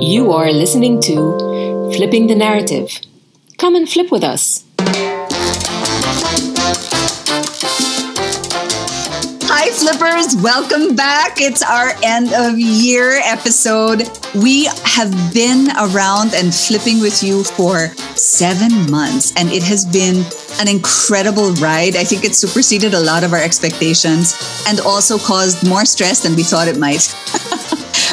You are listening to Flipping the Narrative. Come and flip with us. Hi, flippers. Welcome back. It's our end of year episode. We have been around and flipping with you for seven months, and it has been an incredible ride. I think it superseded a lot of our expectations and also caused more stress than we thought it might.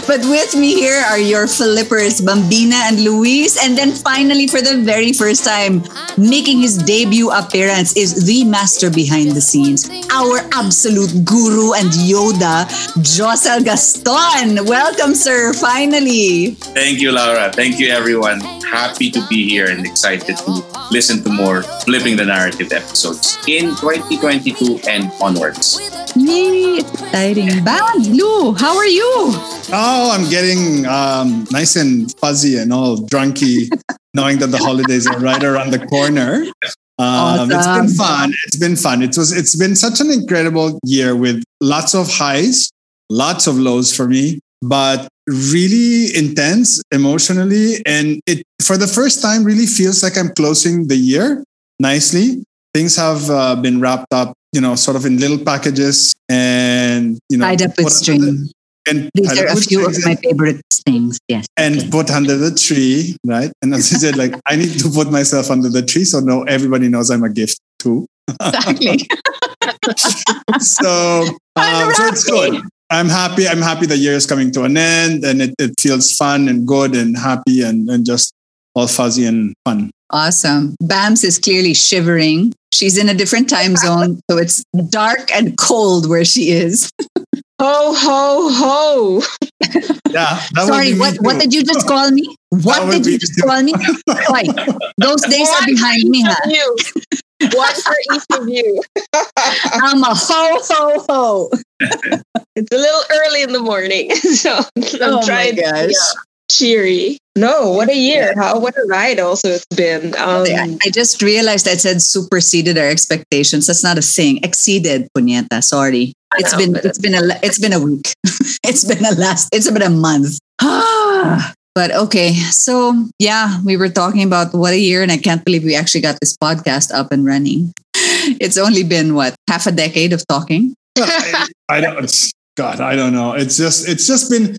But with me here are your flippers, Bambina and Luis. And then finally, for the very first time, making his debut appearance is the master behind the scenes, our absolute guru and Yoda, Josel Gaston. Welcome, sir, finally. Thank you, Laura. Thank you, everyone. Happy to be here and excited to listen to more Flipping the Narrative episodes in 2022 and onwards. Yay, exciting. Bam, Lou, how are you? Oh, I'm getting um, nice and fuzzy and all drunky, knowing that the holidays are right around the corner. Um, Awesome. It's been fun. It's been fun. It was. It's been such an incredible year with lots of highs, lots of lows for me, but really intense emotionally. And it, for the first time, really feels like I'm closing the year nicely. Things have uh, been wrapped up, you know, sort of in little packages, and you know, Tied up with string. And These are a few of my favorite things. Yes. and Okay. put under the tree, right? And as I said, like I need to put myself under the tree so no everybody knows I'm a gift too. Exactly. So, um, so it's good. I'm happy. I'm happy the year is coming to an end and it, it feels fun and good and happy and, and just all fuzzy and fun. Awesome. Bams is clearly shivering. She's in a different time zone, so it's dark and cold where she is. Ho ho ho! Yeah. That Sorry, be me what, what did you just call me? What did you just too. call me? Right. Those days are One behind for me, each huh? of you. One for each of you. I'm a ho ho ho. It's a little early in the morning, so I'm Oh my trying to gosh. be uh, cheery. No, what a year! How what a ride! Also, it's been. Um, I I just realized I said superseded our expectations. That's not a thing. Exceeded, puñeta. Sorry. I It's know, been it's been a it's been a week. it's been a last. It's been a month. but okay, so yeah, we were talking about what a year, and I can't believe we actually got this podcast up and running. It's only been what half a decade of talking. I, I don't. God, I don't know. It's just. It's just been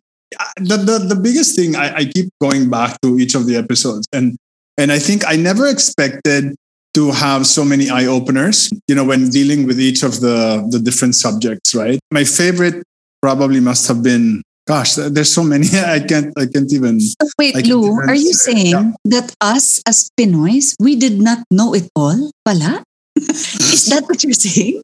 the the, the biggest thing. I, I keep going back to each of the episodes, and and I think I never expected to have so many eye openers. You know, when dealing with each of the the different subjects. Right. My favorite probably must have been. Gosh, there's so many. I can't. I can't even. Wait, I can Lou, difference- are you saying yeah. that us as Pinoys, we did not know it all? Pala? Is that what you're saying?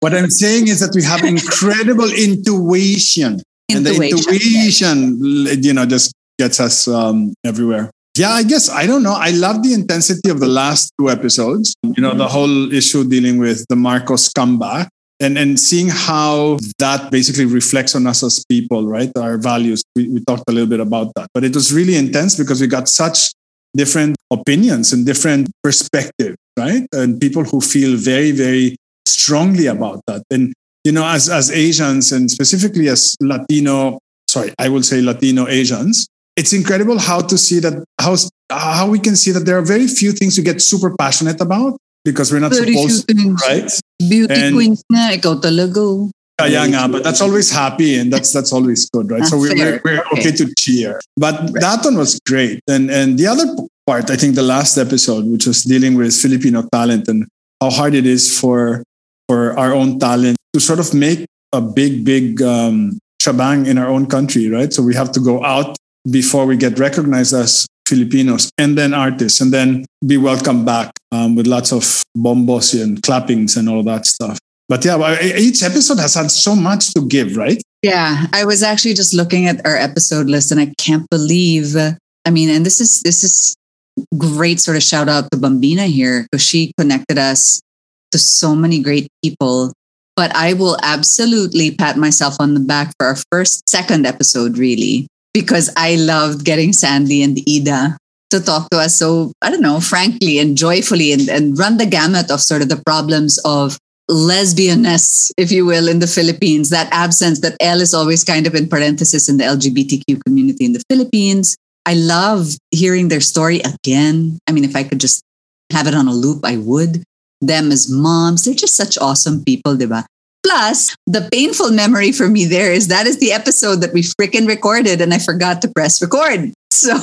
What I'm saying is that we have incredible intuition. And the Intuition. intuition, you know, just gets us um, everywhere. Yeah, I guess I don't know. I love the intensity of the last two episodes. You know, the whole issue dealing with the Marcos comeback and and seeing how that basically reflects on us as people, right? Our values. We, we talked a little bit about that, but it was really intense because we got such different opinions and different perspectives, right? And people who feel very, very strongly about that. And you know, as as Asians and specifically as Latino, sorry, I will say Latino Asians, it's incredible how to see that how how we can see that there are very few things we get super passionate about because we're not Very supposed to, things. right? Beauty And- queens na, ikaw talaga. Kaya nga, but that's always happy and that's that's always good, right? Ah, so we're, we're, we're Okay. okay to cheer. But that one was great. And and the other part, I think the last episode, which was dealing with Filipino talent and how hard it is for for our own talent to sort of make a big, big um, shabang in our own country, right? So we have to go out before we get recognized as Filipinos and then artists and then be welcomed back um, with lots of bombos and clappings and all that stuff. But yeah, each episode has had so much to give, right? Yeah, I was actually just looking at our episode list and I can't believe I mean, and this is this is great sort of shout out to Bambina here because she connected us to so many great people. But I will absolutely pat myself on the back for our first, second episode, really, because I loved getting Sandy and Ida to talk to us so, I don't know, frankly and joyfully and, and run the gamut of sort of the problems of lesbianness, if you will, in the Philippines, that absence that L is always kind of in parenthesis in the LGBTQ community in the Philippines. I love hearing their story again. I mean, if I could just have it on a loop, I would. Them as moms, they're just such awesome people, diba? Plus, the painful memory for me there is that is the episode that we freaking recorded and I forgot to press record. So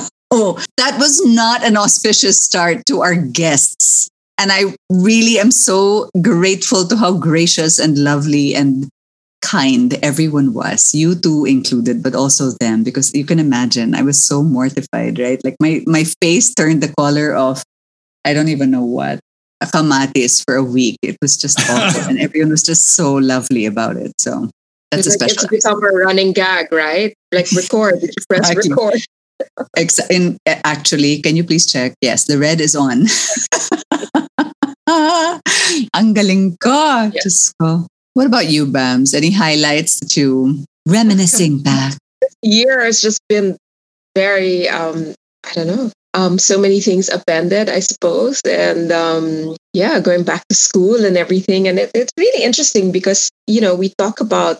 that was not an auspicious start to our guests. And I really am so grateful to how gracious and lovely and kind everyone was, you two included, but also them, because you can imagine I was so mortified, right? Like my, my face turned the color of, I don't even know what, kamatis for a week. It was just awful. and everyone was just so lovely about it. So that's it's a like special. It's become a running gag, right? Like record, did you press Exactly. record? Ex- in, actually, can you please check? Yes, the red is on. Ang galing ko. Yeah. Diyos ko. What about you, Bams? Any highlights that you reminiscing back? Year has just been very, um, I don't know, um, so many things appended, I suppose. And um, yeah, going back to school and everything. And it, it's really interesting because, you know, we talk about,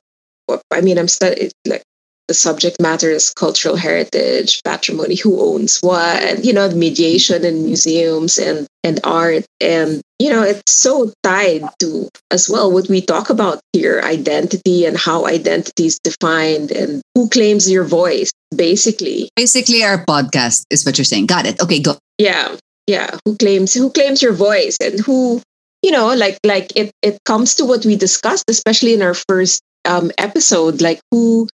I mean, I'm studying, like, the subject matter is cultural heritage, patrimony, who owns what, and you know, the mediation in museums and and art, and you know, it's so tied to as well what we talk about here, identity and how identity is defined, and who claims your voice, basically. Basically, our podcast is what you're saying. Got it. Okay, go. Yeah, yeah. Who claims who claims your voice, and who you know, like like it it comes to what we discussed, especially in our first um, episode, like who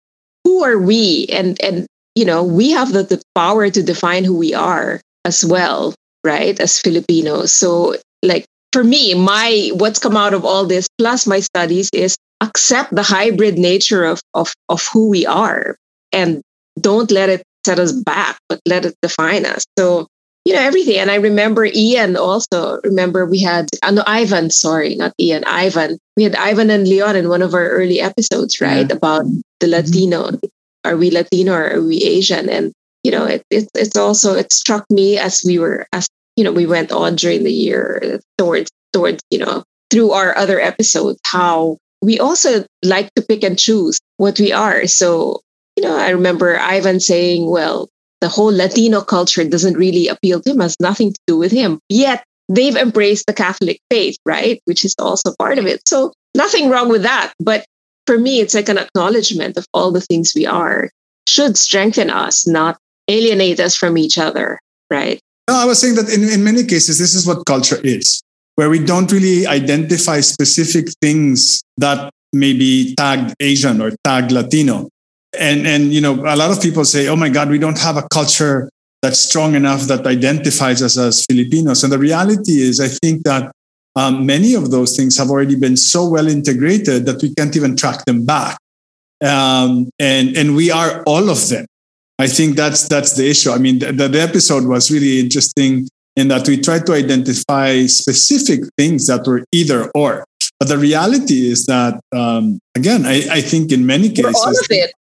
who are we? And and you know we have the, the power to define who we are as well right as filipinos. So like for me my what's come out of all this plus my studies is accept the hybrid nature of of of who we are and don't let it set us back but let it define us. So you know everything. And i remember ian also. Remember we had uh, no ivan sorry not ian ivan we had ivan and leon in one of our early episodes right about the mm-hmm. latino. Are we latino or are we asian? And you know it, it it's also it struck me as we were as you know we went on during the year towards towards you know through our other episodes how we also like to pick and choose what we are. So you know i remember ivan saying well the whole Latino culture doesn't really appeal to him, has nothing to do with him. Yet they've embraced the Catholic faith, right? Which is also part of it. So nothing wrong with that. But for me, it's like an acknowledgement of all the things we are should strengthen us, not alienate us from each other, right? No, I was saying that in, in many cases, this is what culture is, where we don't really identify specific things that may be tagged Asian or tagged Latino. And, and, you know, a lot of people say, oh my God, we don't have a culture that's strong enough that identifies us as Filipinos. And the reality is, I think that um, many of those things have already been so well integrated that we can't even track them back. Um, and, and we are all of them. I think that's that's the issue. I mean, the, the episode was really interesting in that we tried to identify specific things that were either or. But the reality is that, um, again, I, I think in many cases, We're all of it.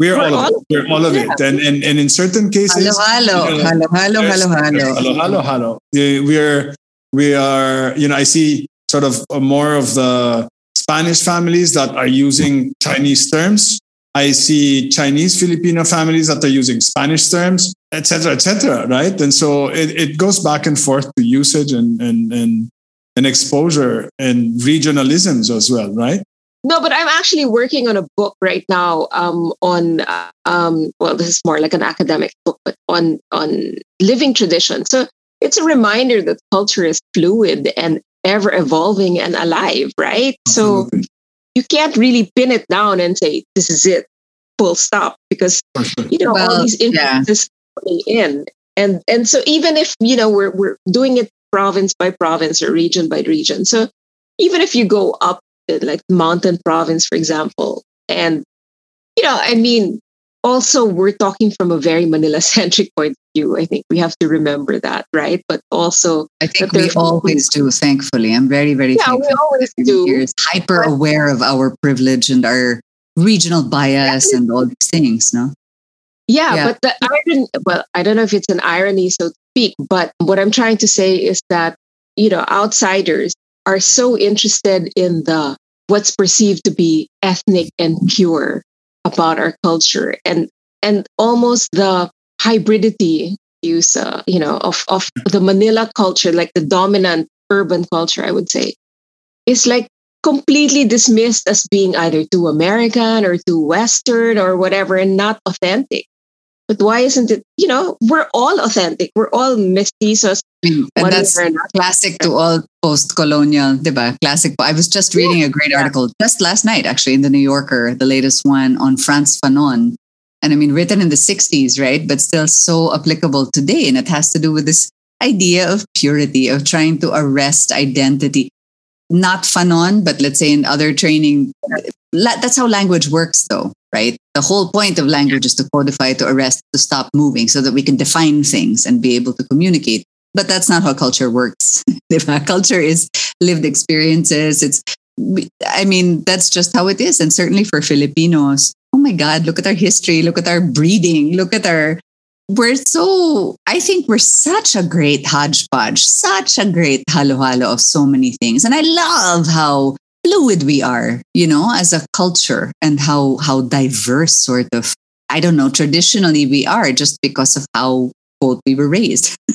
We're We're all, all of of it. We're all of Yeah. it. And, and, and in certain cases, Hello, hello, you know, hello, hello, there's- hello, hello. hello, hello, hello. We- We're, we are, you know, I see sort of uh, more of the Spanish families that are using Chinese terms. I see Chinese Filipino families that are using Spanish terms, et cetera, et cetera, right? And so it, it goes back and forth to usage and, and, and, and exposure and regionalisms as well, right? No, but I'm actually working on a book right now um, on uh, um, well, this is more like an academic book, but on on living tradition. So it's a reminder that culture is fluid and ever evolving and alive, right? So you can't really pin it down and say this is it, full stop, because you know Well, all these yeah. influences coming in, and and so even if you know we're we're doing it province by province or region by region, so even if you go up Uh, like mountain province, for example, and you know, I mean, also we're talking from a very Manila centric point of view. I think we have to remember that, right? But also, I think we always do, thankfully. I'm very, very yeah, we always do. years, hyper aware of our privilege and our regional bias and all these things, no? Yeah, Yeah. but the irony, well, I don't know if it's an irony, so to speak, but what I'm trying to say is that, you know, outsiders are so interested in the what's perceived to be ethnic and pure about our culture and and almost the hybridity use uh, you know of of the manila culture like the dominant urban culture i would say is like completely dismissed as being either too american or too western or whatever and not authentic. But why isn't it you know we're all authentic. We're all mestizos Mm. and that's classic to all post-colonial diba? classic i was just reading a great article just last night actually in the new yorker the latest one on frantz fanon and I mean, written in the 60s, right? But still so applicable today. And it has to do with this idea of purity, of trying to arrest identity. Not Fanon, but let's say in other training, that's how language works, though, right? The whole point of language is to codify, to arrest, to stop moving so that we can define things and be able to communicate. But that's not how culture works. culture is lived experiences. It's, I mean, that's just how it is. And certainly for Filipinos, oh my God, look at our history, look at our breeding, look at our. We're so, I think we're such a great hodgepodge, such a great halo halo of so many things. And I love how fluid we are, you know, as a culture and how how diverse sort of I don't know, traditionally we are just because of how we were raised.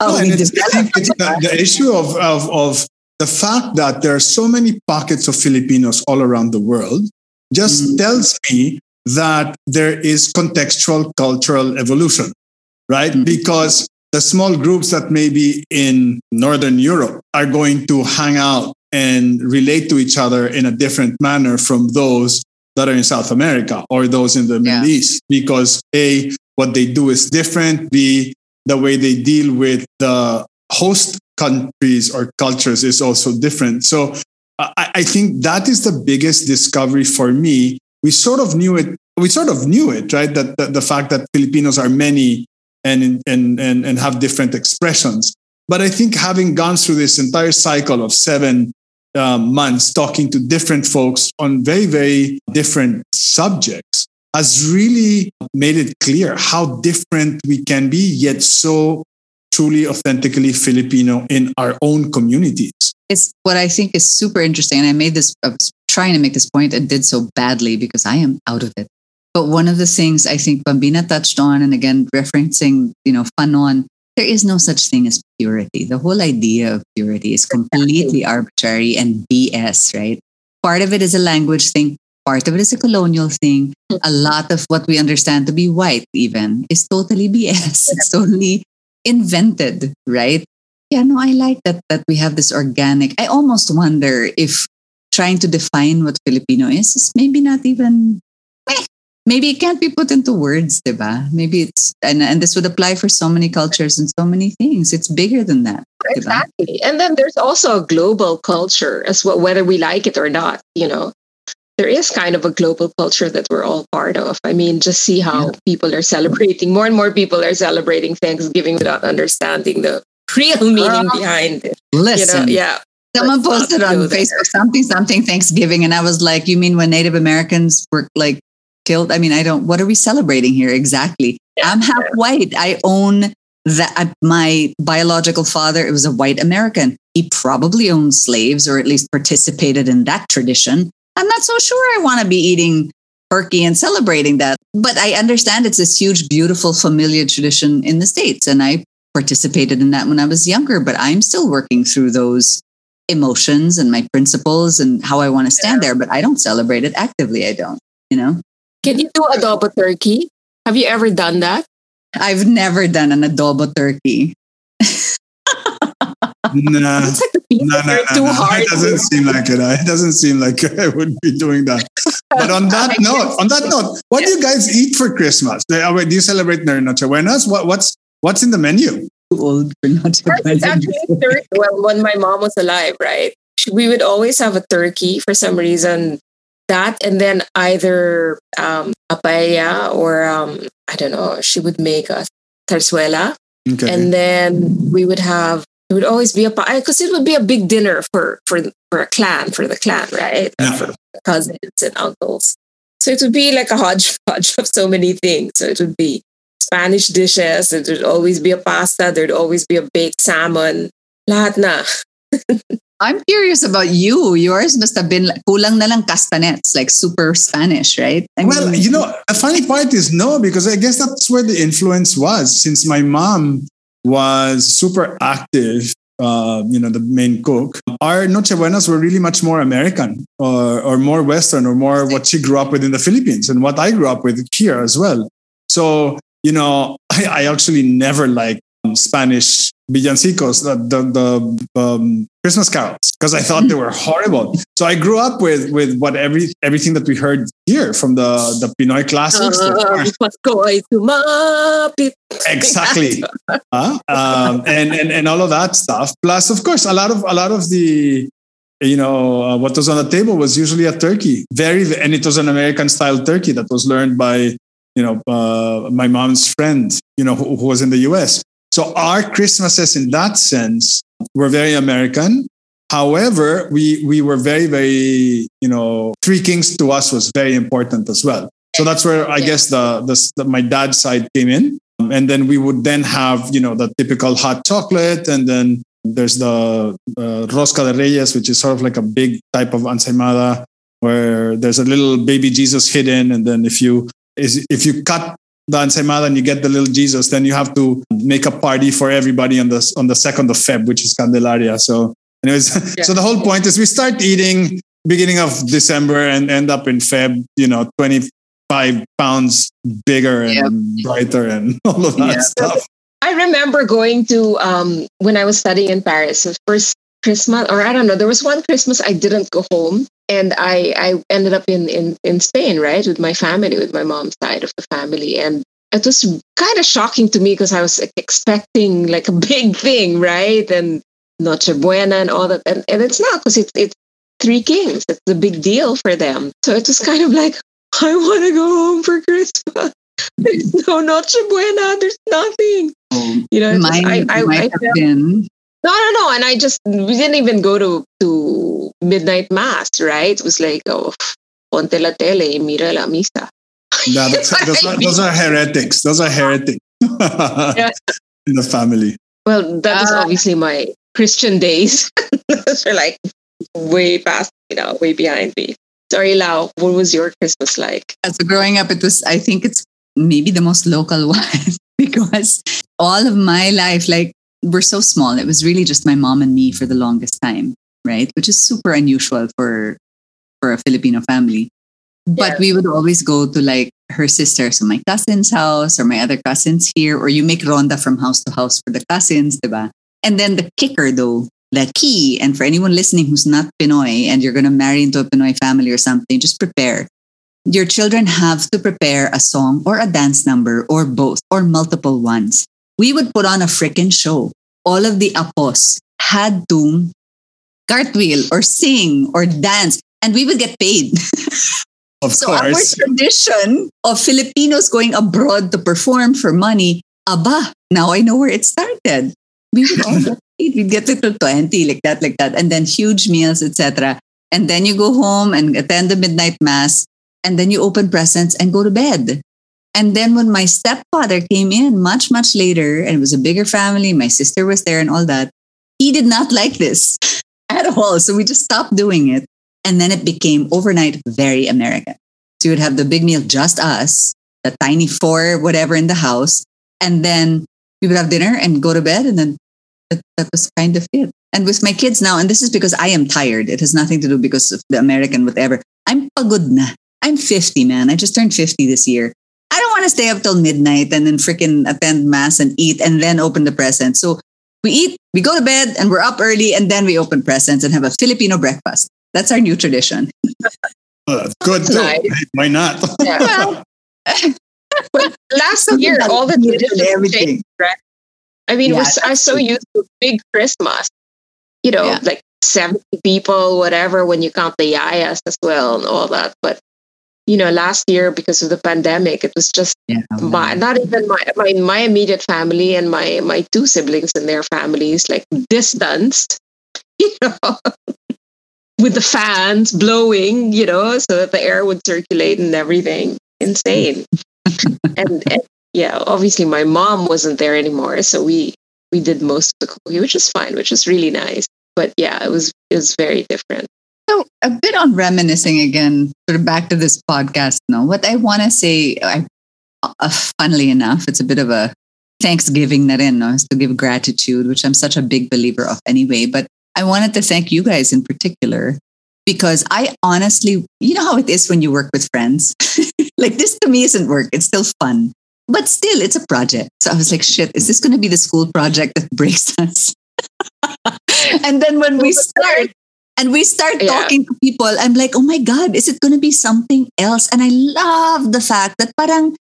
no, it's, it's the, the, issue of, of of the fact that there are so many pockets of Filipinos all around the world just mm. tells me that there is contextual cultural evolution, right? Mm. Because the small groups that may be in Northern Europe are going to hang out and relate to each other in a different manner from those that are in South America or those in the yeah. Middle East because A, what they do is different, B, the way they deal with the host countries or cultures is also different. So I, I think that is the biggest discovery for me. We sort of knew it. We sort of knew it, right? That, that the fact that Filipinos are many and, and, and, and have different expressions. But I think having gone through this entire cycle of seven um, months talking to different folks on very, very different subjects has really made it clear how different we can be, yet so truly authentically Filipino in our own communities. It's what I think is super interesting. And I made this, I was trying to make this point and did so badly because I am out of it. But one of the things I think Bambina touched on, and again, referencing, you know, Fanon, there is no such thing as purity. The whole idea of purity is completely arbitrary and BS, right? Part of it is a language thing, part of it is a colonial thing. A lot of what we understand to be white, even, is totally BS. It's totally invented, right? Yeah, no, I like that that we have this organic. I almost wonder if trying to define what Filipino is is maybe not even eh, maybe it can't be put into words, diba? Maybe it's and, and this would apply for so many cultures and so many things. It's bigger than that. Diba? Exactly. And then there's also a global culture as well, whether we like it or not, you know there is kind of a global culture that we're all part of. I mean, just see how yeah. people are celebrating. More and more people are celebrating Thanksgiving without understanding the real meaning uh, behind it. Listen, you know? yeah. Someone posted on Facebook there. something something Thanksgiving, and I was like, "You mean when Native Americans were like killed? I mean, I don't. What are we celebrating here exactly? Yeah, I'm half yeah. white. I own that. My biological father it was a white American. He probably owned slaves, or at least participated in that tradition. I'm not so sure I want to be eating turkey and celebrating that. But I understand it's this huge, beautiful, familiar tradition in the States. And I participated in that when I was younger, but I'm still working through those emotions and my principles and how I want to stand there. But I don't celebrate it actively. I don't, you know? Can you do adobo turkey? Have you ever done that? I've never done an adobo turkey. Nah, it's like the nah, nah, nah, too nah. hard. It doesn't seem like it. It doesn't seem like I would be doing that. But on that note, on that note, what do you guys eat for Christmas? Do you celebrate Noche Buenas? What, what's what's in the menu? Too old for Noche Buenas. Actually, well, when my mom was alive, right? We would always have a turkey for some reason. That and then either um, a paella or um, I don't know. She would make a zarzuela, okay. and then we would have it would always be a because it would be a big dinner for for for a clan for the clan right yeah. for cousins and uncles so it would be like a hodgepodge of so many things so it would be spanish dishes it would always be a pasta there'd always be a baked salmon lahat na I'm curious about you. Yours must have been like, kulang na lang castanets, like super Spanish, right? I well, mean, you know, a funny part is no, because I guess that's where the influence was. Since my mom was super active, uh, you know, the main cook, our Noche Buenas were really much more American or, or more Western or more what she grew up with in the Philippines and what I grew up with here as well. So, you know, I, I actually never liked Spanish villancicos, the, the, the um, Christmas carols, because I thought they were horrible. So I grew up with with what every everything that we heard here from the the Pinoy classics. exactly, uh, um, and and and all of that stuff. Plus, of course, a lot of a lot of the you know uh, what was on the table was usually a turkey, very and it was an American style turkey that was learned by you know uh, my mom's friend, you know who, who was in the U.S. So our Christmases in that sense were very American. However, we we were very, very, you know, Three Kings to us was very important as well. So that's where I guess the, the, the my dad's side came in. And then we would then have, you know, the typical hot chocolate. And then there's the uh, Rosca de Reyes, which is sort of like a big type of ensaimada where there's a little baby Jesus hidden. And then if you is if you cut the ensaimada and you get the little Jesus, then you have to make a party for everybody on the on the second of Feb, which is Candelaria. So, anyways, yeah. so the whole point is we start eating beginning of December and end up in Feb. You know, twenty five pounds bigger and yep. brighter and all of that yeah. stuff. I remember going to um, when I was studying in Paris. The first Christmas, or I don't know, there was one Christmas I didn't go home, and I I ended up in in in Spain, right, with my family, with my mom's side of the family, and it was kind of shocking to me because I was expecting like a big thing, right, and Noche Buena and all that, and, and it's not because it's it's Three Kings. It's a big deal for them, so it was kind of like I want to go home for Christmas. There's no Noche Buena. There's nothing. Oh, you know, mine, I, I, I have felt, been no, no, no. And I just we didn't even go to to midnight mass, right? It was like, oh, ponte la tele y mira la misa. No, those, are, those are heretics. Those are heretics yeah. in the family. Well, that was uh, obviously my Christian days. those are like way past, you know, way behind me. Sorry, Lau, what was your Christmas like? So growing up, it was, I think it's maybe the most local one because all of my life, like we're so small. It was really just my mom and me for the longest time, right? Which is super unusual for for a Filipino family. But yeah. we would always go to like her sister, so my cousin's house or my other cousins here, or you make ronda from house to house for the cousins, diba? And then the kicker though, the key, and for anyone listening who's not Pinoy and you're gonna marry into a Pinoy family or something, just prepare. Your children have to prepare a song or a dance number or both or multiple ones we would put on a freaking show. All of the apos had to cartwheel or sing or dance, and we would get paid. Of so course. our tradition of Filipinos going abroad to perform for money, aba, now I know where it started. We would all get paid. We'd get it to 20, like that, like that. And then huge meals, etc. And then you go home and attend the midnight mass. And then you open presents and go to bed. And then when my stepfather came in much, much later, and it was a bigger family, my sister was there and all that, he did not like this at all. So we just stopped doing it. And then it became overnight very American. So you would have the big meal, just us, the tiny four, whatever in the house. And then we would have dinner and go to bed. And then that, that was kind of it. And with my kids now, and this is because I am tired. It has nothing to do because of the American, whatever. I'm pagod na. I'm 50, man. I just turned 50 this year. I don't want to stay up till midnight and then freaking attend mass and eat and then open the presents. So we eat, we go to bed, and we're up early, and then we open presents and have a Filipino breakfast. That's our new tradition. Uh, good too. Nice. Why not? Yeah. well, last year, all the traditions everything. Changed, right? I mean, yeah, we're, I'm so used to big Christmas, you know, yeah. like 70 people, whatever, when you count the yayas as well and all that. But you know, last year because of the pandemic, it was just yeah, my, not even my, my my immediate family and my my two siblings and their families like distanced, you know, with the fans blowing, you know, so that the air would circulate and everything. Insane. and, and yeah, obviously my mom wasn't there anymore, so we we did most of the cooking, which is fine, which is really nice. but yeah, it was it was very different. So a bit on reminiscing again, sort of back to this podcast. No, what I want to say, I, uh, funnily enough, it's a bit of a Thanksgiving na rin, no, is to give gratitude, which I'm such a big believer of anyway. But I wanted to thank you guys in particular because I honestly, you know how it is when you work with friends. like this to me isn't work; it's still fun, but still, it's a project. So I was like, shit, is this going to be the school project that breaks us? and then when we start and we start Yeah. talking to people, I'm like, oh my God, is it going to be something else? And I love the fact that parang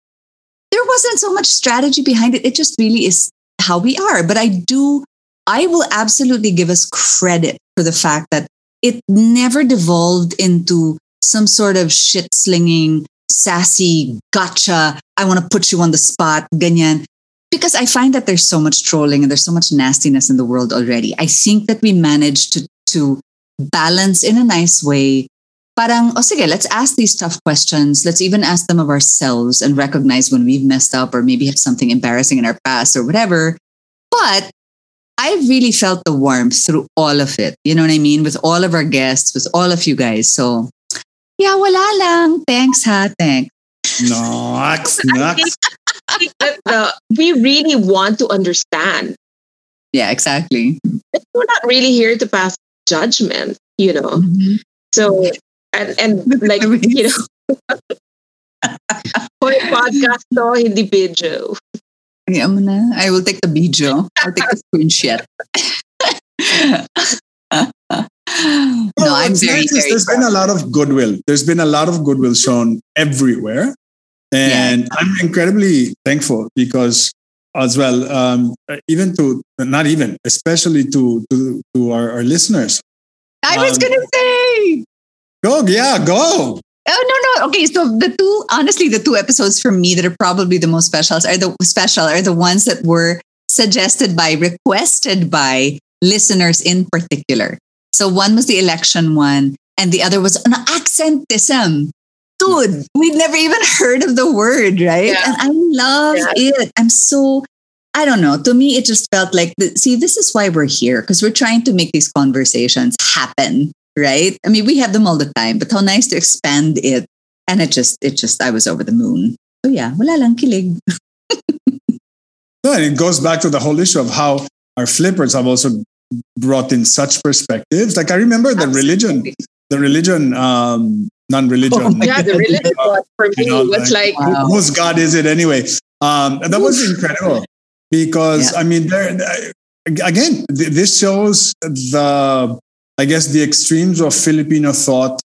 there wasn't so much strategy behind it. It just really is how we are. But I do, I will absolutely give us credit for the fact that it never devolved into some sort of shit slinging, sassy, gotcha, I want to put you on the spot, ganyan. Because I find that there's so much trolling and there's so much nastiness in the world already. I think that we managed to, to balance in a nice way. Parang, oh sige, let's ask these tough questions. Let's even ask them of ourselves and recognize when we've messed up or maybe have something embarrassing in our past or whatever. But I really felt the warmth through all of it. You know what I mean? With all of our guests, with all of you guys. So, yeah, wala lang. Thanks ha, thanks. Nox, nox. Uh, we really want to understand. Yeah, exactly. We're not really here to pass judgment, you know. Mm-hmm. So and and like you know, Hoy podcast to, hindi video. Yeah, mo na. I will take the video. I'll take the screenshot. no, Well, I'm very, nice very There's been a lot of goodwill. There's been a lot of goodwill shown everywhere, and I'm incredibly thankful because, as well, um, even to not even, especially to to, to our, our listeners. I was Um, gonna say. Go, yeah, go. Oh no, no. Okay, so the two honestly, the two episodes for me that are probably the most special are the special are the ones that were suggested by, requested by listeners in particular. So one was the election one, and the other was an accentism. Dude, we'd never even heard of the word, right? Yeah. And I love Yeah. it. I'm so I don't know. To me, it just felt like, the, see, this is why we're here because we're trying to make these conversations happen, right? I mean, we have them all the time, but how nice to expand it. And it just, it just, I was over the moon. So yeah, wala lang kilig. No, and it goes back to the whole issue of how our flippers have also brought in such perspectives. Like I remember the religion, the religion, um, non-religion. Oh Yeah, the religion one for me You know, was like, Wow. whose God is it anyway? Um, and that was incredible because I mean, there again, th- this shows the, I guess, the extremes of Filipino thought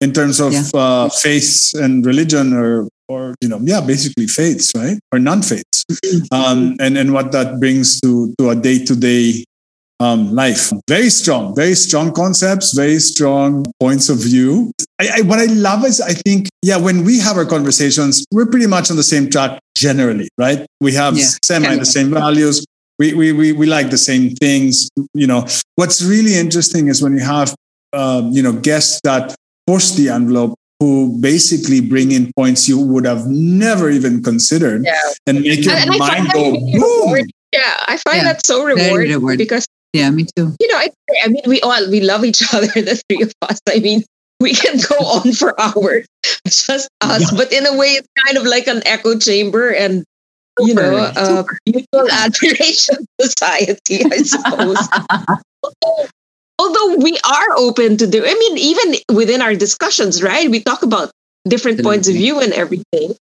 in terms of Yeah. uh, faith and religion, or or you know, yeah, basically faiths, right, or non-faiths, um, and and what that brings to to a day-to-day um, life. Very strong, very strong concepts, very strong points of view. I, I, what I love is I think, yeah, when we have our conversations, we're pretty much on the same track generally, right? We have Yeah. semi Yeah. the same values. We, we, we, we like the same things. You know, what's really interesting is when you have, um, you know, guests that push the envelope who basically bring in points you would have never even considered yeah. and make your And- and mind go boom. Yeah, I find Yeah, that so rewarding rewarding. because Yeah, me too. you know, I, I mean, we all we love each other, the three of us. I mean, we can go on for hours, just us. But in a way, it's kind of like an echo chamber, and you know, Super, uh, super. mutual admiration society, I suppose. Although we are open to do, I mean, even within our discussions, right? We talk about different points of view and everything.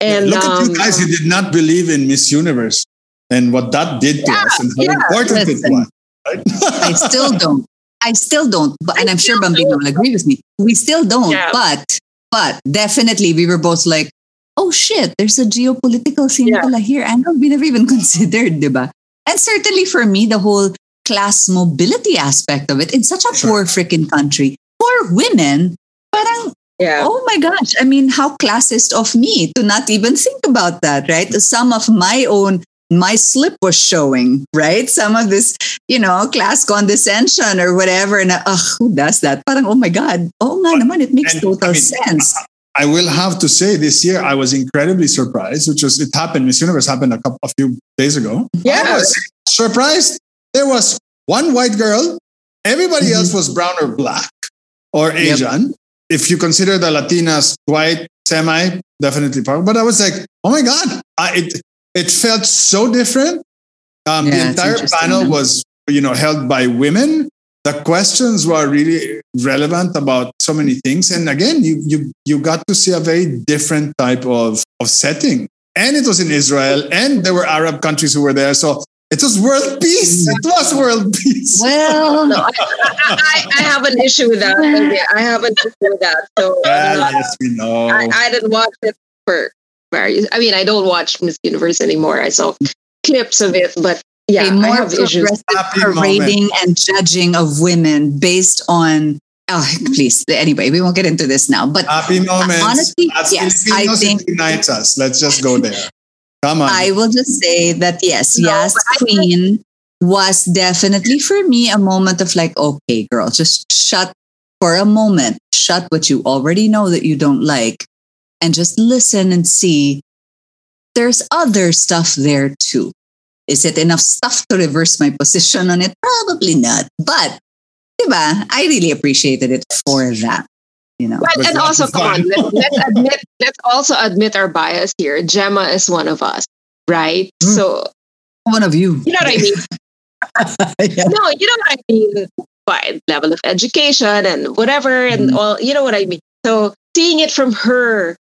And look at um, you guys who did not believe in Miss Universe and what that did to us and how yeah, important listen. it was. Right? I still don't. I still don't. But and I'm sure Bambina will agree with me. We still don't. Yeah. But but definitely we were both like, oh shit, there's a geopolitical scene Yeah. here. Angle we never even considered, diba? And certainly for me, the whole class mobility aspect of it in such a Sure. poor freaking country Poor women, parang yeah, Oh my gosh. I mean, how classist of me to not even think about that, right? Some of my own, my slip was showing, right? Some of this, you know, class condescension or whatever. And ugh, who does that? Parang, oh my God. Oh nga naman, it makes And, total I mean, sense. I will have to say this year I was incredibly surprised, which was it happened. Miss Universe happened a couple a few days ago. Yeah. I was surprised. There was one white girl Everybody Mhm. else was brown or black or Yep. Asian. If you consider the Latinas white, semi, definitely part. But I was like, oh my God, I, it it felt so different. Um, Yeah, the entire panel huh? was, you know, held by women. The questions were really relevant about so many things. And again, you you you got to see a very different type of, of setting. And it was in Israel, and there were Arab countries who were there. So it was world peace. It was world peace. Well, No, I, I, I have an issue with that. I have an issue with that. So Well, uh, yes, we know. I, I didn't watch it for various. I mean, I don't watch Miss Universe anymore. I saw clips of it, but yeah, a I more have issues. progressive Happy parading and judging of women based on. Oh, please. Anyway, we won't get into this now. But Happy moments. honestly, As yes, I Filipinos, think- it unites us. Let's just go there. Come on. I will just say that yes, No, Yas but I think- Queen was definitely for me a moment of like, okay, girl, just shut for a moment, shut what you already know that you don't like, and just listen and see there's other stuff there too. Is it enough stuff to reverse my position on it? Probably not. But, diba, I really appreciated it for that. You know, But, Was and also, come on, fun? let, let's admit, let's also admit our bias here. Gemma is one of us, right? Hmm. So one of you. you know what I mean. Yeah. no, you know what I mean by level of education and whatever, and Mhm. all. You know what I mean. So seeing it from her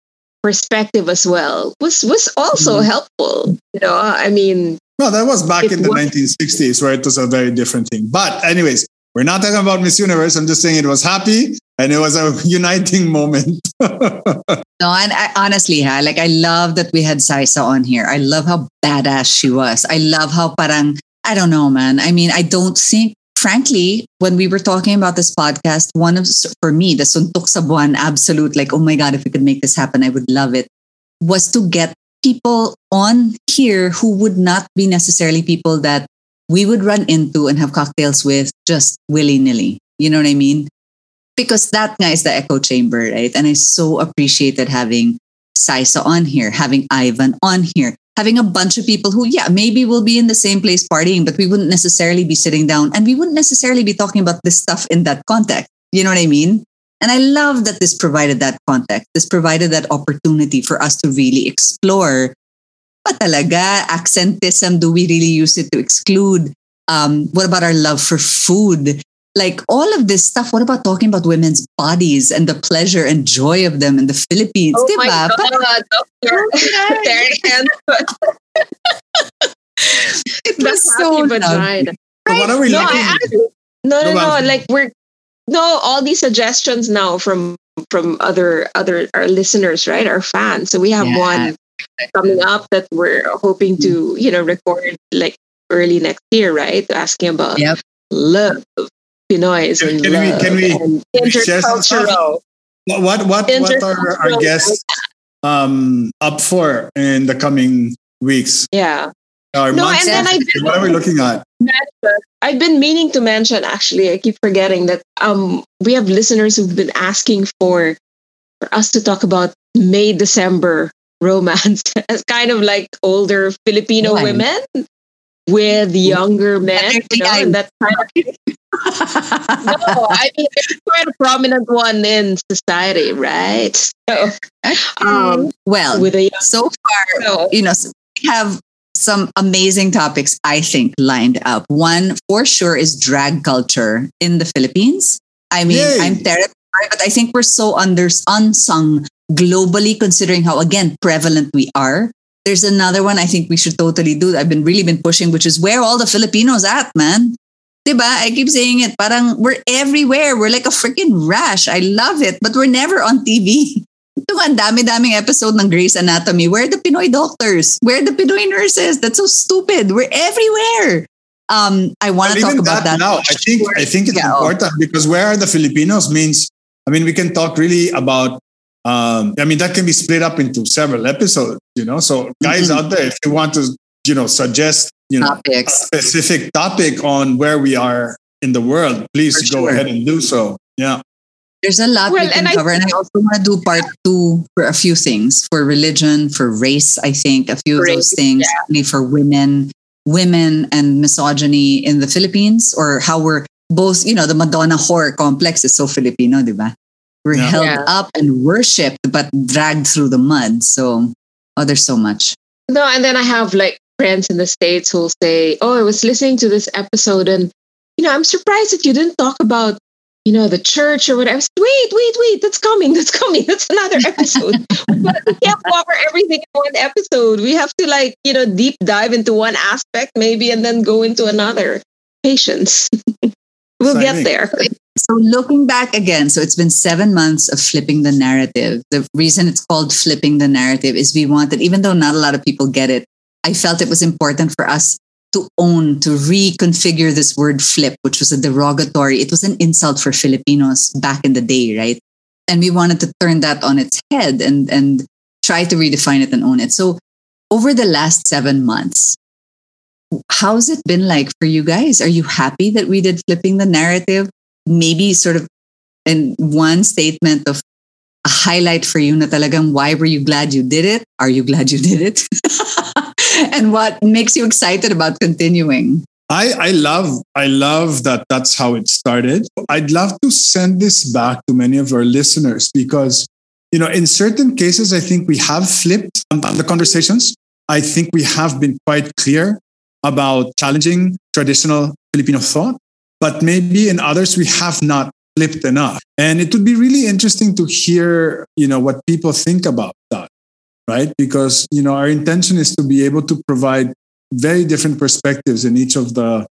perspective as well was was also Mhm. helpful. You know, I mean, no, that was back in the was- 1960s where it was a very different thing. But, anyways, we're not talking about Miss Universe. I'm just saying it was happy and it was a uniting moment. No, and I, honestly, ha, like I love that we had Saisa on here. I love how badass she was. I love how parang I don't know, man. I mean, I don't think, frankly, when we were talking about this podcast, one of for me the suntok sa buwan, absolute like, oh my god, if we could make this happen, I would love it. Was to get people on here who would not be necessarily people that we would run into and have cocktails with just willy nilly. You know what I mean? because that guy is the echo chamber, right? And I so appreciated having Saisa on here, having Ivan on here, having a bunch of people who, yeah, maybe we'll be in the same place partying, but we wouldn't necessarily be sitting down and we wouldn't necessarily be talking about this stuff in that context. You know what I mean? And I love that this provided that context. This provided that opportunity for us to really explore pa talaga accentism do we really use it to exclude um, what about our love for food like all of this stuff what about talking about women's bodies and the pleasure and joy of them in the philippines oh diba? my god, Doctor oh Terry it was so happy lovely. vagina. So what are we No, looking actually, no, no, Go no. Like we're no all these suggestions now from from other other our listeners, right? Our fans. So we have Yeah. one coming up that we're hoping to mm. you know record like early next year, right? Asking about Yep. love, Pinoy's Can- and can we- love can we- and we share some stuff? intercultural. What what what, what are our guests um, up for in the coming weeks? Yeah. Or No, months? and then I what are we looking at? I've been meaning to mention actually, I keep forgetting that um we have listeners who've been asking for for us to talk about May December romance as kind of like older Filipino Why? women with younger men. You know, and that kind of no, I mean it's quite a prominent one in society, right? So um well with a so far so, you know, we have some amazing topics, I think, lined up. One for sure is drag culture in the Philippines. I mean, Yay. I'm terrified, but I think we're so under unsung globally, considering how again prevalent we are. There's another one I think we should totally do. I've been really been pushing, which is where all the Filipinos at, man. Diba? I keep saying it. Parang we're everywhere. We're like a freaking rash. I love it, but we're never on TV. Ito ang dami-daming episode ng Grey's Anatomy. Where are the Pinoy doctors? Where are the Pinoy nurses? That's so stupid. We're everywhere. Um, I want to talk about that. now. I think I think it's Yeah. important because where are the Filipinos means. I mean, we can talk really about. Um, I mean, that can be split up into several episodes. You know, so guys Mhm. out there, if you want to, you know, suggest you know a specific topic on where we are in the world, please For go sure. ahead and do so. Yeah. There's a lot Well, we can and I- cover. and I also want to do part two for a few things for religion, for race, I think, a few of those Race, things, certainly for women, women and misogyny in the Philippines, or how we're both, you know, the Madonna whore complex is so Filipino, di ba? We're Yeah. held Yeah. up and worshipped, but dragged through the mud. So, oh, there's so much. No, and then I have like friends in the States who'll say, Oh, I was listening to this episode and, you know, I'm surprised that you didn't talk about, you know, the church or whatever. I said, wait, wait, wait, that's coming, that's coming. That's another episode. but we can't cover everything in one episode. We have to like, you know, deep dive into one aspect maybe and then go into another. Patience. we'll Exciting. get there. So looking back again, so it's been seven months of flipping the narrative. The reason it's called flipping the narrative is we wanted, even though not a lot of people get it, I felt it was important for us to own, to reconfigure this word flip, which was a derogatory, it was an insult for Filipinos back in the day, right? And we wanted to turn that on its head and and try to redefine it and own it. So over the last seven months, how's it been like for you guys? Are you happy that we did flipping the narrative? Maybe sort of in one statement of a highlight for you na talagang why were you glad you did it? Are you glad you did it? and what makes you excited about continuing? I, I love I love that that's how it started. I'd love to send this back to many of our listeners because you know in certain cases I think we have flipped the conversations. I think we have been quite clear about challenging traditional Filipino thought, but maybe in others we have not flipped enough. And it would be really interesting to hear, you know, what people think about that, right? Because, you know, our intention is to be able to provide very different perspectives in each of the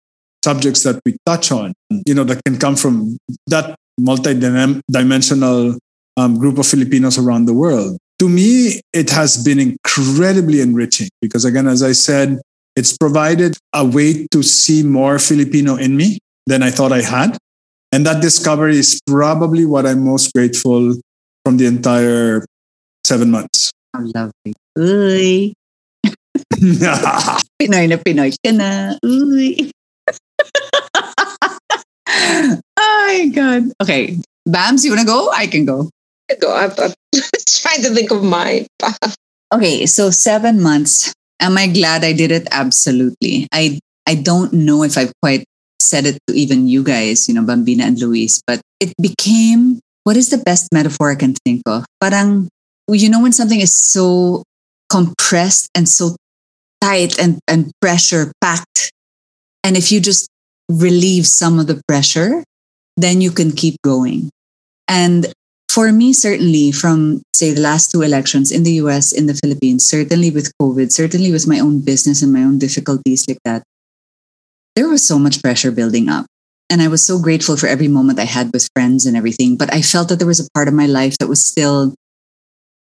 subjects that we touch on, you know, that can come from that multi-dimensional um, group of Filipinos around the world. To me, it has been incredibly enriching because, again, as I said, it's provided a way to see more Filipino in me than I thought I had. And that discovery is probably what I'm most grateful from the entire seven months. How lovely. Uy. Pinoy na Pinoy ka na. Uy. oh my God. Okay. Bams, you want to go? I can go. Go. I'm, I'm trying to think of mine. Okay, so seven months. Am I glad I did it? Absolutely. I I don't know if I've quite said it to even you guys, you know, Bambina and Luis, but it became what is the best metaphor I can think of? Parang, you know, when something is so compressed and so tight and, and pressure packed, and if you just relieve some of the pressure, then you can keep going. And for me, certainly from say the last two elections in the US, in the Philippines, certainly with COVID, certainly with my own business and my own difficulties like that, there was so much pressure building up. And I was so grateful for every moment I had with friends and everything. But I felt that there was a part of my life that was still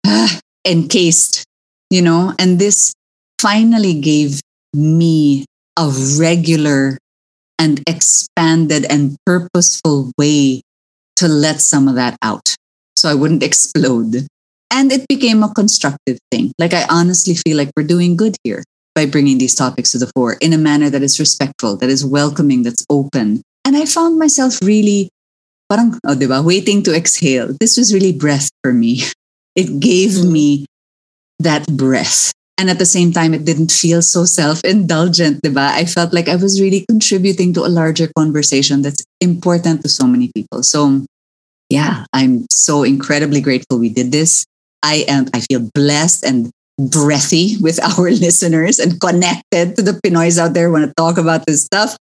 ah, encased, you know, and this finally gave me a regular and expanded and purposeful way to let some of that out so I wouldn't explode. And it became a constructive thing. Like, I honestly feel like we're doing good here by bringing these topics to the fore in a manner that is respectful, that is welcoming, that's open. And I found myself really, parang, oh, diba, waiting to exhale. This was really breath for me. It gave mm-hmm. me that breath. And at the same time, it didn't feel so self indulgent, diba? I felt like I was really contributing to a larger conversation that's important to so many people. So, yeah, I'm so incredibly grateful we did this. I am, I feel blessed and breathy with our listeners and connected to the Pinoys out there want to talk about this stuff.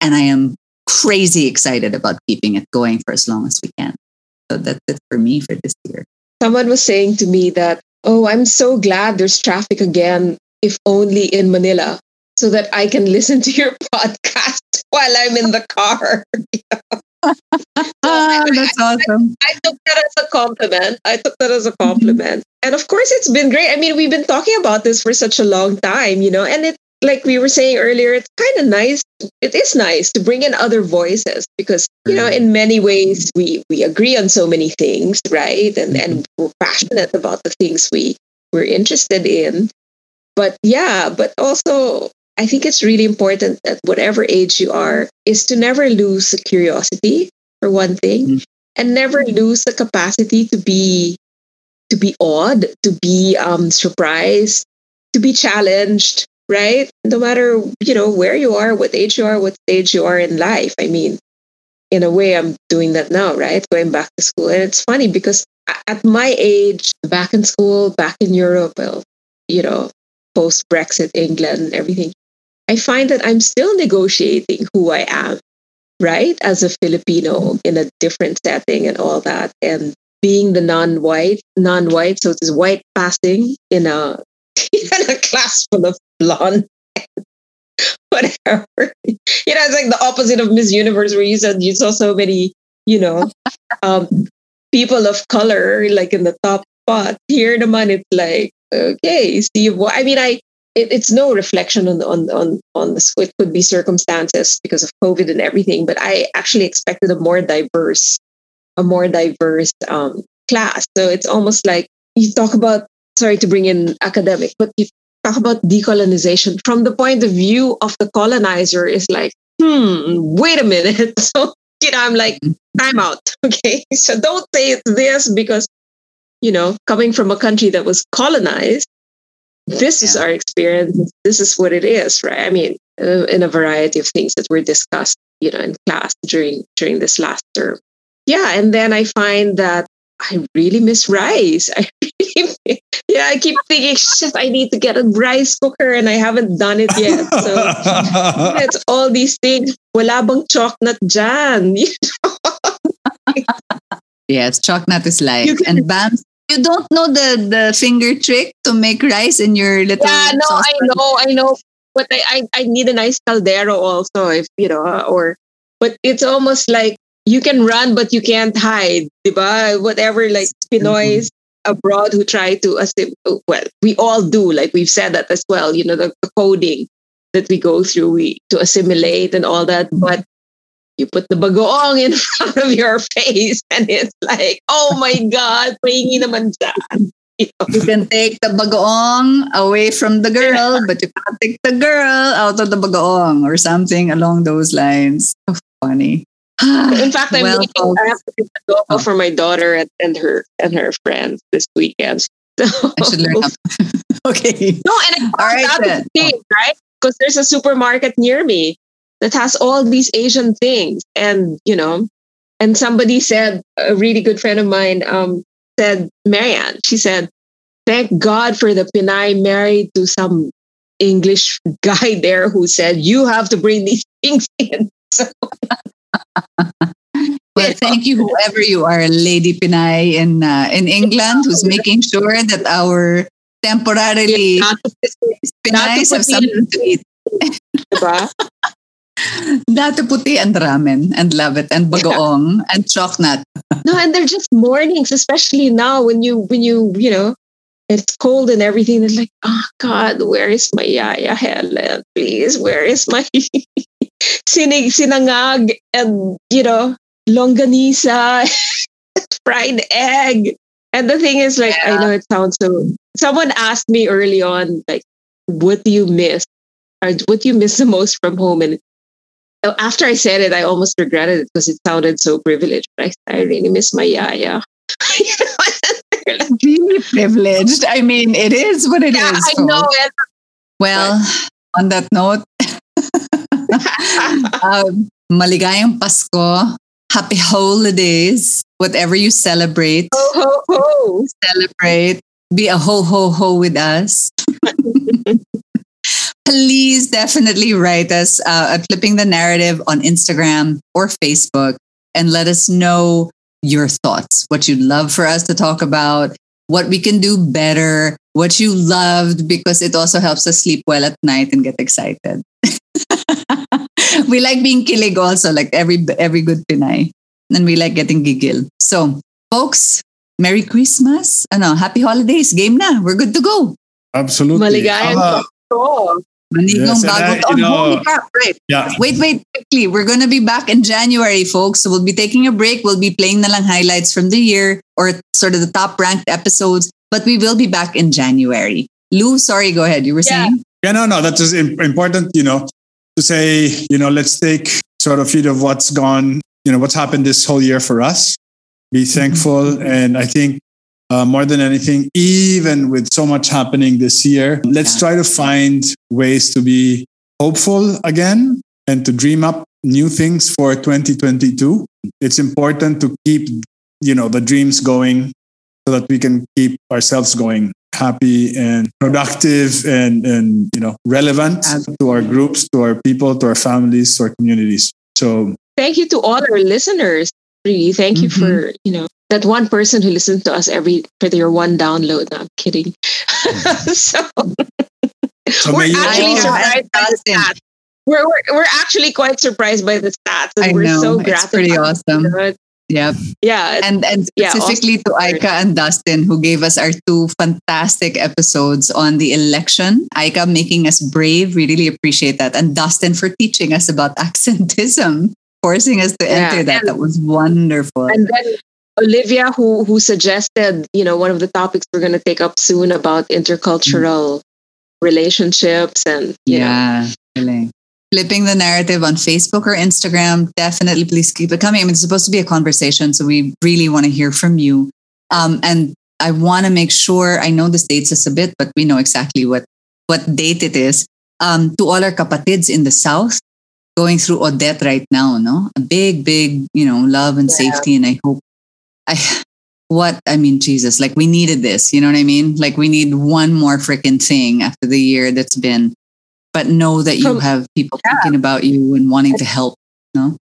And I am crazy excited about keeping it going for as long as we can. So that's it for me for this year. Someone was saying to me that, oh, I'm so glad there's traffic again, if only in Manila, so that I can listen to your podcast while I'm in the car. Ah, that's awesome. I took that as a compliment. I took that as a compliment. And of course, it's been great. I mean, we've been talking about this for such a long time, you know, and it, like we were saying earlier, it's kind of nice. It is nice to bring in other voices because, you know, in many ways, we, we agree on so many things, right? And, and we're passionate about the things we, we're interested in. But yeah, but also, I think it's really important at whatever age you are, is to never lose the curiosity, for one thing, Mm. and never lose the capacity to be to be awed, to be um, surprised, to be challenged, right? No matter you know where you are, what age you are, what stage you are in life. I mean, in a way, I'm doing that now, right? Going back to school. And it's funny because at my age, back in school, back in Europe, well, you know, post Brexit, England, and everything, I find that I'm still negotiating who I am, right? As a Filipino in a different setting and all that. And being the non-white, non-white, so it's white passing in a in a class full of blonde whatever. You know, it's like the opposite of Miss Universe, where you said you saw so many, you know, um, people of color like in the top spot. Here, the man, it's like okay, see what I mean. I it, it's no reflection on on on on the it could be circumstances because of COVID and everything, but I actually expected a more diverse, a more diverse um, class. So it's almost like you talk about sorry to bring in academic, but you talk about decolonization from the point of view of the colonizer is like, hmm, wait a minute. So, you know, I'm like, time out. Okay. So don't say it's this because, you know, coming from a country that was colonized, this yeah. is our experience. This is what it is, right? I mean, uh, in a variety of things that were discussed, you know, in class during during this last term. Yeah, and then I find that I really miss rice. I really, yeah, I keep thinking, shit, I need to get a rice cooker and I haven't done it yet. So it's all these things. Wala bang chocolate dyan? yes, chocolate is life. and bam, you don't know the, the finger trick to make rice in your little Yeah, no, I know, I know. But I, I, I need a nice caldero also, if you know, or but it's almost like you can run but you can't hide diba? whatever like pinoys mm-hmm. abroad who try to assim- well we all do like we've said that as well you know the, the coding that we go through we to assimilate and all that mm-hmm. but you put the bagoong in front of your face and it's like oh my god pahingi naman dyan. You can take the bagoong away from the girl, but you can't take the girl out of the bagoong or something along those lines. So funny. In fact, I'm well, making, I have to make lugaw oh. for my daughter and, and her and her friends this weekend. So, I should learn. okay. No, and I all right, thing, right? Because there's a supermarket near me that has all these Asian things, and you know, and somebody said a really good friend of mine um, said Marianne. She said, "Thank God for the Pinay married to some English guy there who said you have to bring these things in." So well, thank you, whoever you are, Lady Pinay in uh, in England, who's making sure that our temporarily Pinays have something to eat. Datu Puti and ramen and love it and bagoong and chocolate. no, and they're just mornings, especially now when you when you you know it's cold and everything. It's like, oh God, where is my yaya Helen? Please, where is my sinig sinangag and you know longanisa, fried egg. And the thing is, like, yeah. I know it sounds so. Someone asked me early on, like, what do you miss? Or what do you miss the most from home? And after I said it, I almost regretted it because it sounded so privileged. But I, I really miss my yaya. really privileged. I mean, it is what it yeah, is. I know it. Well, on that note, um, maligayang Pasko. Happy holidays. Whatever you celebrate. Ho, ho, ho. Celebrate. Be a ho, ho, ho with us. Please definitely write us uh, at Flipping the Narrative on Instagram or Facebook and let us know your thoughts, what you'd love for us to talk about, what we can do better, what you loved, because it also helps us sleep well at night and get excited. we like being kilig also, like every every good Pinay. And we like getting gigil. So, folks, Merry Christmas. Ano, happy holidays. Game na. We're good to go. Absolutely. Maligayang uh, Manigong yes, bagong taon. Holy crap, right. Yeah. Wait, wait, quickly. We're going to be back in January, folks. So we'll be taking a break. We'll be playing the lang highlights from the year or sort of the top ranked episodes, but we will be back in January. Lou, sorry, go ahead. You were yeah. saying? Yeah, no, no, that's just important, you know, to say, you know, let's take sort of feed of what's gone, you know, what's happened this whole year for us. Be mm-hmm. thankful. Mm-hmm. And I think uh, more than anything, even with so much happening this year, let's try to find ways to be hopeful again and to dream up new things for 2022. It's important to keep, you know, the dreams going so that we can keep ourselves going happy and productive and, and you know, relevant to our groups, to our people, to our families, to our communities. So thank you to all our listeners. Really, thank you mm-hmm. for, you know, that one person who listens to us every for their one download. No, I'm kidding. so, so we're actually surprised by the stats. We're, we're, we're actually quite surprised by the stats, and I we're know, so gratified. It's pretty awesome. Yep. Yeah. And and specifically yeah, to Aika and Dustin, who gave us our two fantastic episodes on the election. Aika making us brave. We really appreciate that. And Dustin for teaching us about accentism, forcing us to yeah. enter that. And, that was wonderful. And then Olivia, who who suggested, you know, one of the topics we're going to take up soon about intercultural mm. relationships and yeah, know. flipping the narrative on Facebook or Instagram. Definitely, please keep it coming. I mean, it's supposed to be a conversation, so we really want to hear from you. Um, and I want to make sure I know this dates us a bit, but we know exactly what what date it is. Um, to all our kapatids in the south, going through Odette right now, no, a big, big, you know, love and yeah. safety, and I hope I what I mean, Jesus, like we needed this, you know what I mean? Like we need one more freaking thing after the year that's been, but know that you from, have people yeah. thinking about you and wanting to help, no?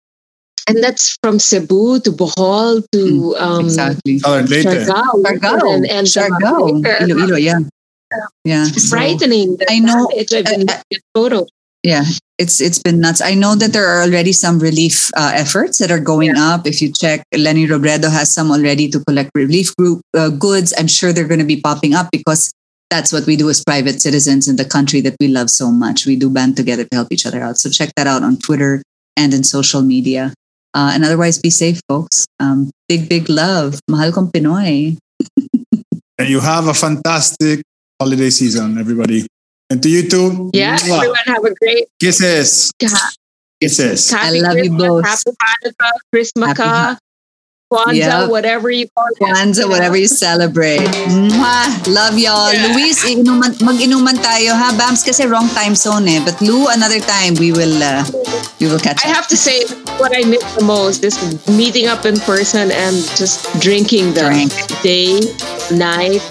And that's from Cebu to Bohol to mm, um, exactly. Siargao, and, and Siargao, Iloilo, yeah, yeah. It's frightening. I know. I've photo. Yeah, it's it's been nuts. I know that there are already some relief uh, efforts that are going yeah. up. If you check, Leni Robredo has some already to collect relief group uh, goods. I'm sure they're going to be popping up because that's what we do as private citizens in the country that we love so much. We do band together to help each other out. So check that out on Twitter and in social media. Uh, and otherwise, be safe, folks. Um, big, big love. Mahal kong Pinoy. and you have a fantastic holiday season, everybody. And to you too. Yeah, Mwah. everyone have a great kisses. Kisses. Happy I love Christmas, you both. Happy Hanukkah, Christmas, Kwanzaa, yep. whatever you call it. Kwanzaa, whatever you celebrate. Mwah! Love y'all. Yeah. Luis, inuman, mag-inuman tayo ha. Bams kasi wrong time zone eh. But Lou, another time we will uh, we will catch I up. have to say what I miss the most is meeting up in person and just drinking the Drink. day, night,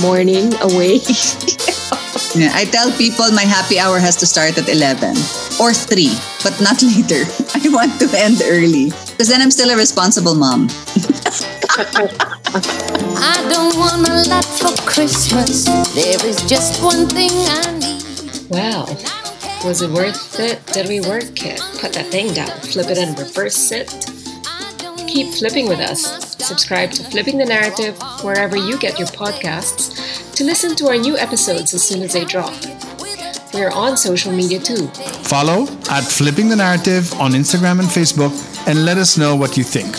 morning away. Yeah, I tell people my happy hour has to start at 11 or 3, but not later. I want to end early because then I'm still a responsible mom. I don't want a lot for Christmas. There is just one thing I need. Well, was it worth it? Did we work it? Put that thing down, flip it and reverse it. Keep flipping with us. Subscribe to Flipping the Narrative wherever you get your podcasts to listen to our new episodes as soon as they drop. We're on social media too. Follow at Flipping the Narrative on Instagram and Facebook and let us know what you think.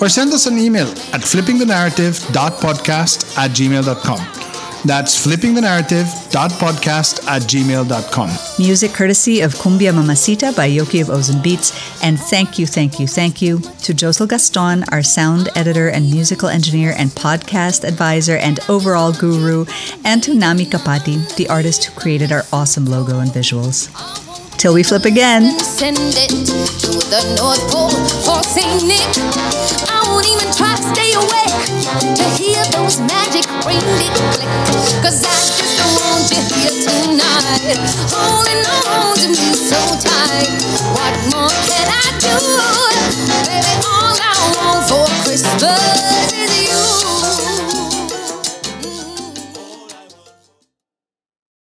Or send us an email at flippingthenarrative.podcast at gmail.com. That's flippingthenarrative.podcast at gmail.com. Music courtesy of Cumbia Mamacita by Yoki of Ozen Beats. And thank you, thank you, thank you to Josel Gaston, our sound editor and musical engineer and podcast advisor and overall guru, and to Nami Kapati, the artist who created our awesome logo and visuals. Till we flip again. Send it to the North Pole for Saint Nick. I won't even try to stay awake to hear those magic click. Cause I just want you here tonight. Holding on to me so tight. What more can I do? Baby, all I want for Christmas is you.